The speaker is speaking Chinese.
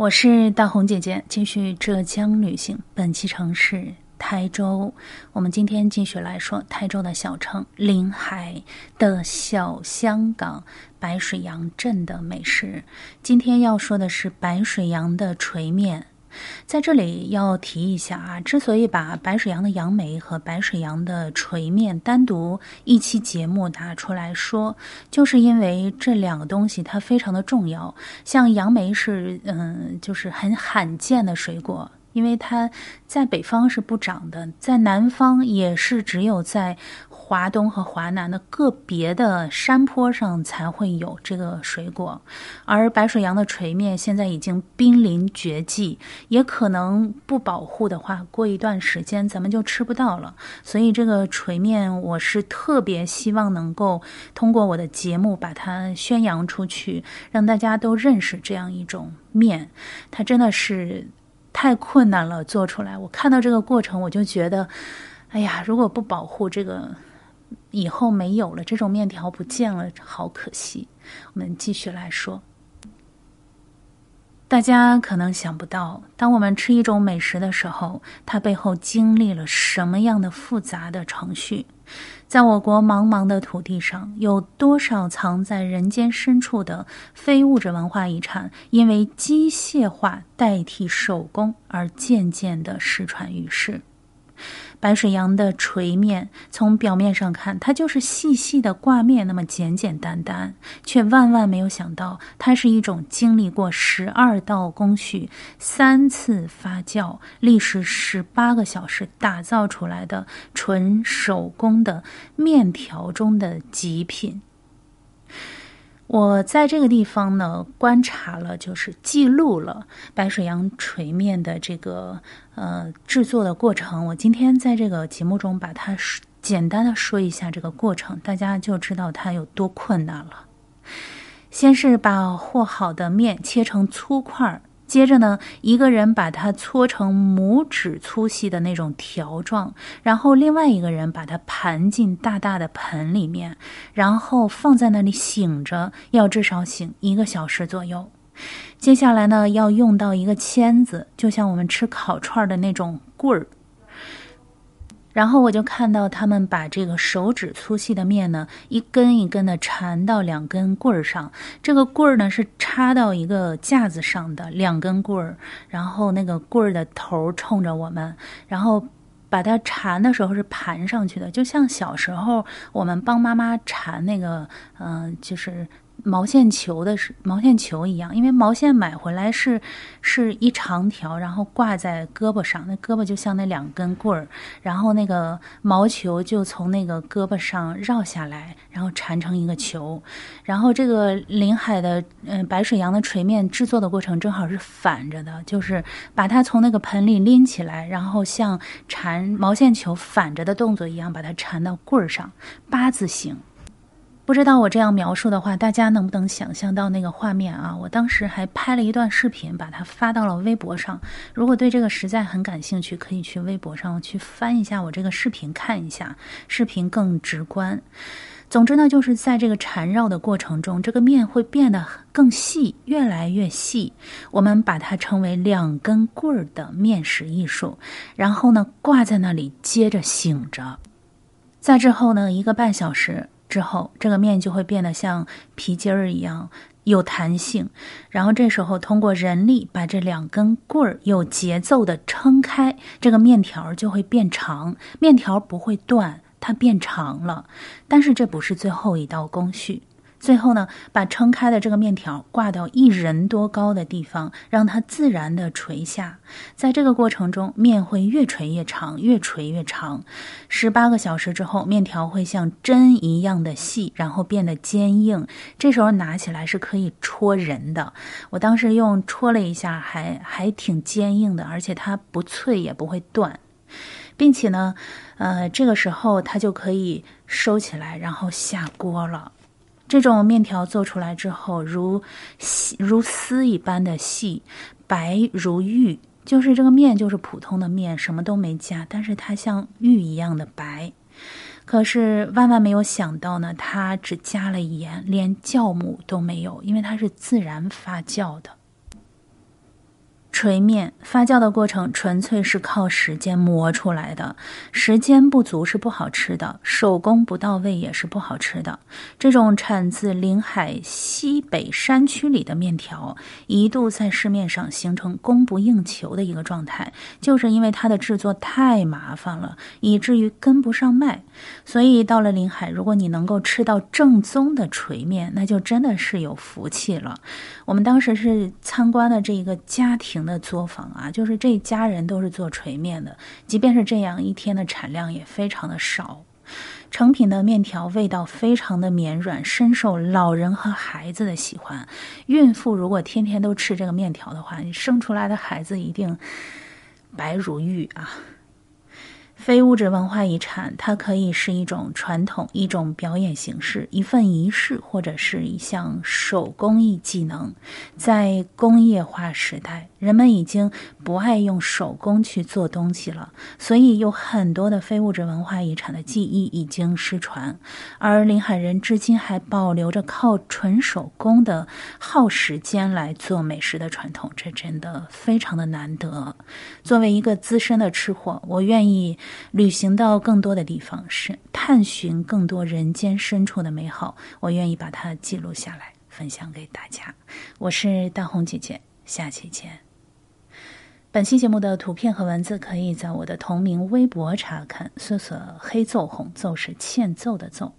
我是大红姐姐，继续浙江旅行。本期城市台州，我们今天继续来说台州的小城临海的小香港白水洋镇的美食。今天要说的是白水洋的垂面。在这里要提一下啊，之所以把白水洋的杨梅和白水洋的锤面单独一期节目拿出来说，就是因为这两个东西它非常的重要。像杨梅是嗯，就是很罕见的水果。因为它在北方是不长的，在南方也是只有在华东和华南的个别的山坡上才会有这个水果，而白水杨的垂面现在已经濒临绝迹，也可能不保护的话，过一段时间咱们就吃不到了。所以这个垂面，我是特别希望能够通过我的节目把它宣扬出去，让大家都认识这样一种面，它真的是。太困难了，做出来。我看到这个过程，我就觉得，哎呀，如果不保护这个，以后没有了这种面条不见了，好可惜。我们继续来说，大家可能想不到，当我们吃一种美食的时候，它背后经历了什么样的复杂的程序。在我国茫茫的土地上，有多少藏在人间深处的非物质文化遗产，因为机械化代替手工而渐渐的失传于世？白水洋的锤面，从表面上看，它就是细细的挂面，那么简简单单，却万万没有想到，它是一种经历过十二道工序、三次发酵、历时十八个小时打造出来的纯手工的面条中的极品。我在这个地方呢，观察了，就是记录了白水洋锤面的这个呃制作的过程。我今天在这个节目中把它简单的说一下这个过程，大家就知道它有多困难了。先是把和好的面切成粗块儿。接着呢，一个人把它搓成拇指粗细的那种条状，然后另外一个人把它盘进大大的盆里面，然后放在那里醒着，要至少醒一个小时左右。接下来呢，要用到一个签子，就像我们吃烤串的那种棍儿。然后我就看到他们把这个手指粗细的面呢，一根一根的缠到两根棍儿上。这个棍儿呢是插到一个架子上的两根棍儿，然后那个棍儿的头冲着我们，然后把它缠的时候是盘上去的，就像小时候我们帮妈妈缠那个，嗯，就是。毛线球的是毛线球一样，因为毛线买回来是是一长条，然后挂在胳膊上，那胳膊就像那两根棍儿，然后那个毛球就从那个胳膊上绕下来，然后缠成一个球。然后这个临海的嗯白水洋的锤面制作的过程正好是反着的，就是把它从那个盆里拎起来，然后像缠毛线球反着的动作一样，把它缠到棍儿上，八字形。不知道我这样描述的话，大家能不能想象到那个画面啊？我当时还拍了一段视频，把它发到了微博上。如果对这个实在很感兴趣，可以去微博上去翻一下我这个视频看一下，视频更直观。总之呢，就是在这个缠绕的过程中，这个面会变得更细，越来越细。我们把它称为两根棍儿的面食艺术。然后呢，挂在那里，接着醒着。再之后呢，一个半小时。之后，这个面就会变得像皮筋儿一样有弹性。然后这时候，通过人力把这两根棍儿有节奏的撑开，这个面条就会变长。面条不会断，它变长了。但是这不是最后一道工序。最后呢，把撑开的这个面条挂到一人多高的地方，让它自然的垂下。在这个过程中，面会越垂越长，越垂越长。十八个小时之后，面条会像针一样的细，然后变得坚硬。这时候拿起来是可以戳人的。我当时用戳了一下，还还挺坚硬的，而且它不脆也不会断，并且呢，呃，这个时候它就可以收起来，然后下锅了。这种面条做出来之后，如细如丝一般的细，白如玉，就是这个面就是普通的面，什么都没加，但是它像玉一样的白。可是万万没有想到呢，它只加了盐，连酵母都没有，因为它是自然发酵的。锤面发酵的过程纯粹是靠时间磨出来的，时间不足是不好吃的，手工不到位也是不好吃的。这种产自临海西北山区里的面条，一度在市面上形成供不应求的一个状态，就是因为它的制作太麻烦了，以至于跟不上卖。所以到了临海，如果你能够吃到正宗的锤面，那就真的是有福气了。我们当时是参观的这一个家庭的的作坊啊，就是这家人都是做锤面的，即便是这样，一天的产量也非常的少。成品的面条味道非常的绵软，深受老人和孩子的喜欢。孕妇如果天天都吃这个面条的话，你生出来的孩子一定白如玉啊。非物质文化遗产，它可以是一种传统、一种表演形式、一份仪式，或者是一项手工艺技能。在工业化时代，人们已经不爱用手工去做东西了，所以有很多的非物质文化遗产的技艺已经失传。而临海人至今还保留着靠纯手工的耗时间来做美食的传统，这真的非常的难得。作为一个资深的吃货，我愿意。旅行到更多的地方，是探寻更多人间深处的美好。我愿意把它记录下来，分享给大家。我是大红姐姐，下期见。本期节目的图片和文字可以在我的同名微博查看，搜索“黑奏红”，奏是欠揍的揍。